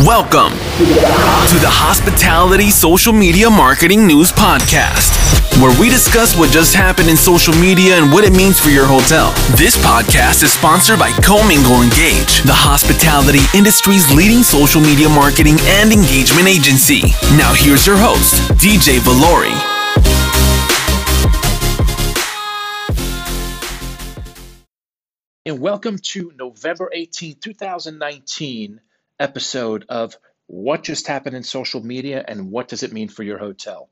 Welcome to the Hospitality Social Media Marketing News Podcast, where we discuss what just happened in social media and what it means for your hotel. This podcast is sponsored by Commingle Engage, the hospitality industry's leading social media marketing and engagement agency. Now, here's your host, DJ Vallauri. And welcome to November 18, 2019 episode of What Just Happened in Social Media and What Does It Mean for Your Hotel?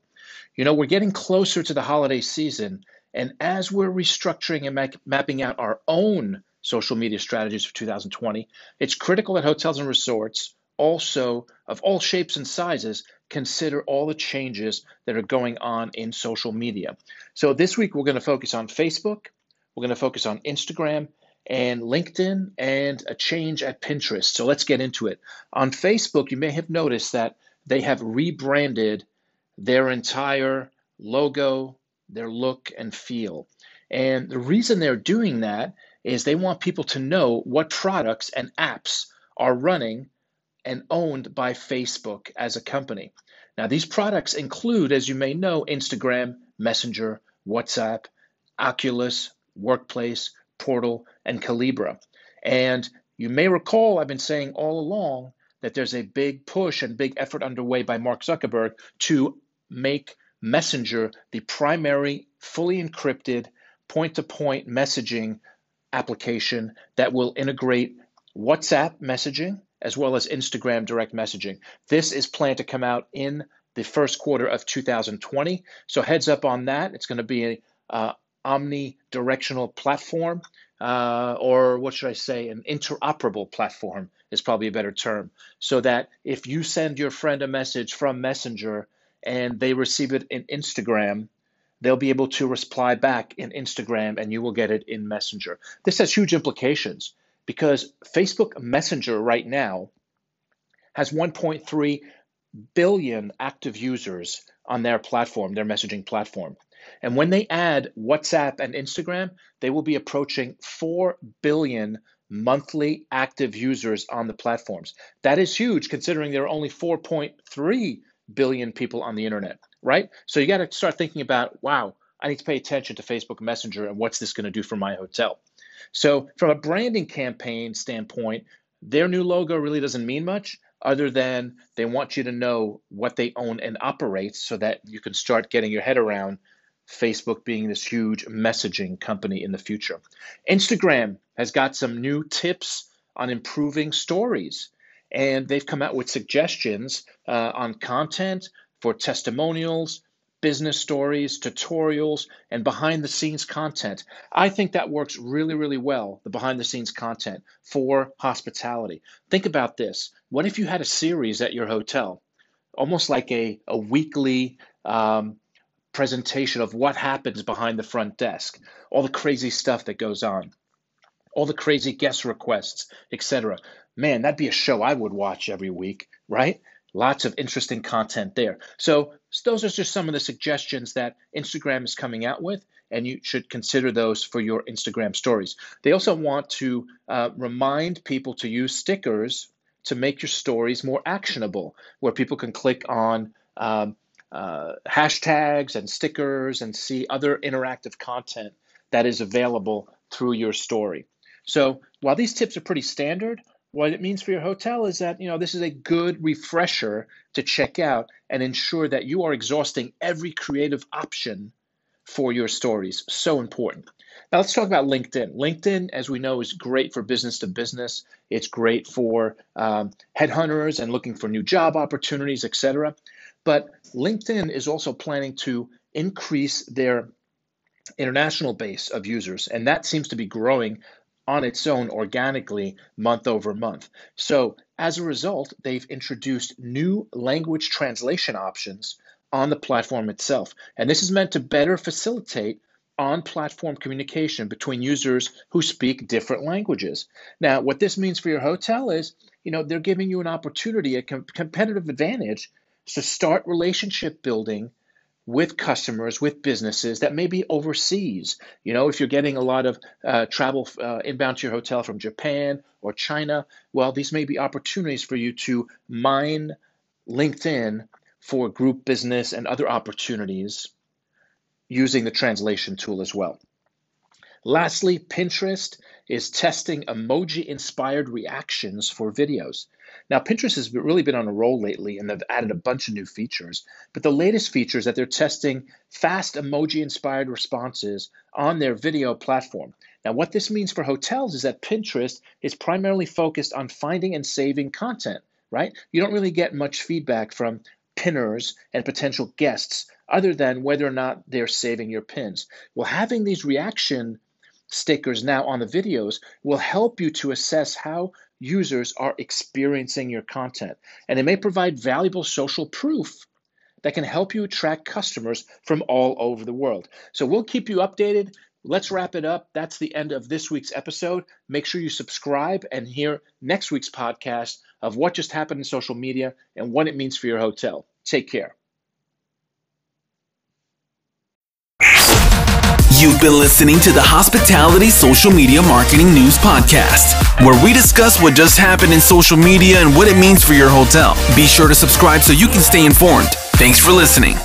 You know, we're getting closer to the holiday season, and as we're restructuring and ma- mapping out our own social media strategies for 2020, it's critical that hotels and resorts, also of all shapes and sizes, consider all the changes that are going on in social media. So this week we're going to focus on Facebook, we're going to focus on Instagram, and LinkedIn and a change at Pinterest. So let's get into it. On Facebook, you may have noticed that they have rebranded their entire logo, their look and feel. And the reason they're doing that is they want people to know what products and apps are running and owned by Facebook as a company. Now, these products include, as you may know, Instagram, Messenger, WhatsApp, Oculus, Workplace, Portal, and Calibra. And you may recall I've been saying all along that there's a big push and big effort underway by Mark Zuckerberg to make Messenger the primary, fully encrypted, point to point messaging application that will integrate WhatsApp messaging as well as Instagram direct messaging. This is planned to come out in the first quarter of 2020. So, heads up on that. It's going to be an uh, omnidirectional platform, uh, or what should I say, an interoperable platform is probably a better term. So that if you send your friend a message from Messenger and they receive it in Instagram, they'll be able to reply back in Instagram and you will get it in Messenger. This has huge implications because Facebook Messenger right now has 1.3 billion active users on their platform, their messaging platform. And when they add WhatsApp and Instagram, they will be approaching 4 billion monthly active users on the platforms. That is huge considering there are only 4.3 billion people on the internet, right? So you got to start thinking about, wow, I need to pay attention to Facebook Messenger and what's this going to do for my hotel. So, from a branding campaign standpoint, their new logo really doesn't mean much other than they want you to know what they own and operate so that you can start getting your head around Facebook being this huge messaging company in the future. Instagram has got some new tips on improving stories, and they've come out with suggestions uh, on content for testimonials, business stories, tutorials, and behind the scenes content. I think that works really, really well, the behind the scenes content for hospitality. Think about this. What if you had a series at your hotel, almost like a, a weekly um, presentation of what happens behind the front desk, all the crazy stuff that goes on, all the crazy guest requests, etc. Man, that'd be a show I would watch every week, right? Lots of interesting content there. So, those are just some of the suggestions that Instagram is coming out with, and you should consider those for your Instagram stories. They also want to uh, remind people to use stickers to make your stories more actionable, where people can click on um, uh, hashtags and stickers and see other interactive content that is available through your story. So while these tips are pretty standard, what it means for your hotel is that you know this is a good refresher to check out and ensure that you are exhausting every creative option for your stories. So important. Now let's talk about LinkedIn. LinkedIn, as we know, is great for business to business. It's great for um, headhunters and looking for new job opportunities, etc. But LinkedIn is also planning to increase their international base of users, and that seems to be growing on its own organically month over month. So, as a result, they've introduced new language translation options on the platform itself. And this is meant to better facilitate on platform communication between users who speak different languages. Now, what this means for your hotel is, you know, they're giving you an opportunity, a com- competitive advantage to start relationship building with customers, with businesses that may be overseas. You know, if you're getting a lot of uh, travel uh, inbound to your hotel from Japan or China, well, these may be opportunities for you to mine LinkedIn for group business and other opportunities using the translation tool as well. Lastly, Pinterest is testing emoji inspired reactions for videos. Now, Pinterest has really been on a roll lately and they've added a bunch of new features. But the latest feature is that they're testing fast emoji inspired responses on their video platform. Now, what this means for hotels is that Pinterest is primarily focused on finding and saving content, right? You don't really get much feedback from pinners and potential guests other than whether or not they're saving your pins. Well, having these reaction stickers now on the videos will help you to assess how users are experiencing your content. And it may provide valuable social proof that can help you attract customers from all over the world. So we'll keep you updated. Let's wrap it up. That's the end of this week's episode. Make sure you subscribe and hear next week's podcast of what just happened in social media and what it means for your hotel. Take care. You've been listening to the Hospitality Social Media Marketing News Podcast, where we discuss what just happened in social media and what it means for your hotel. Be sure to subscribe so you can stay informed. Thanks for listening.